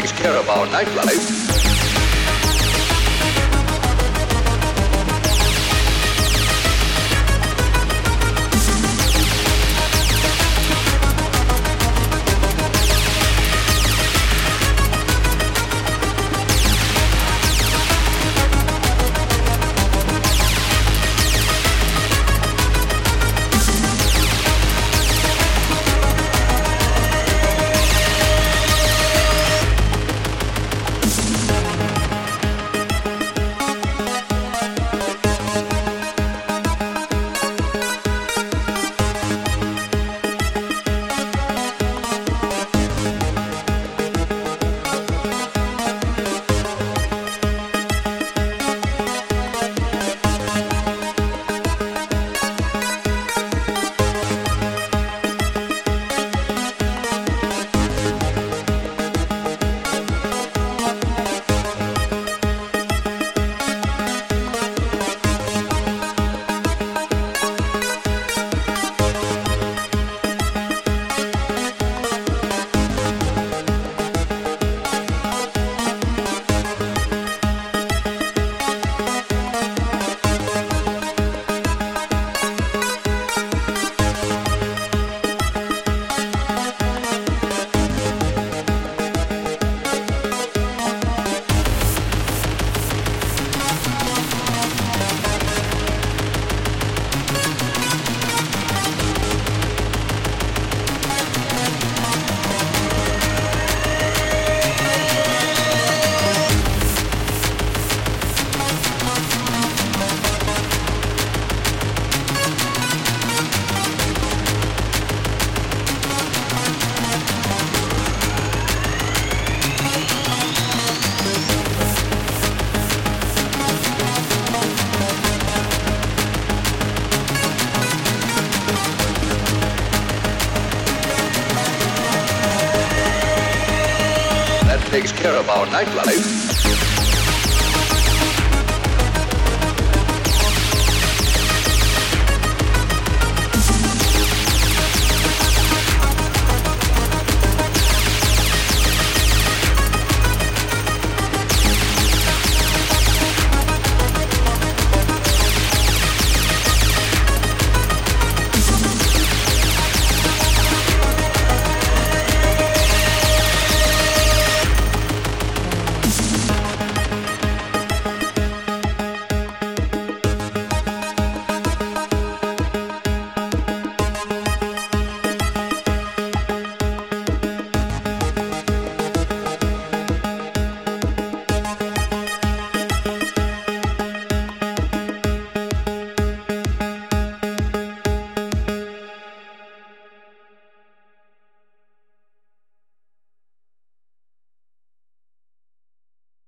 takes care of our nightlife. Takes care of our nightlife.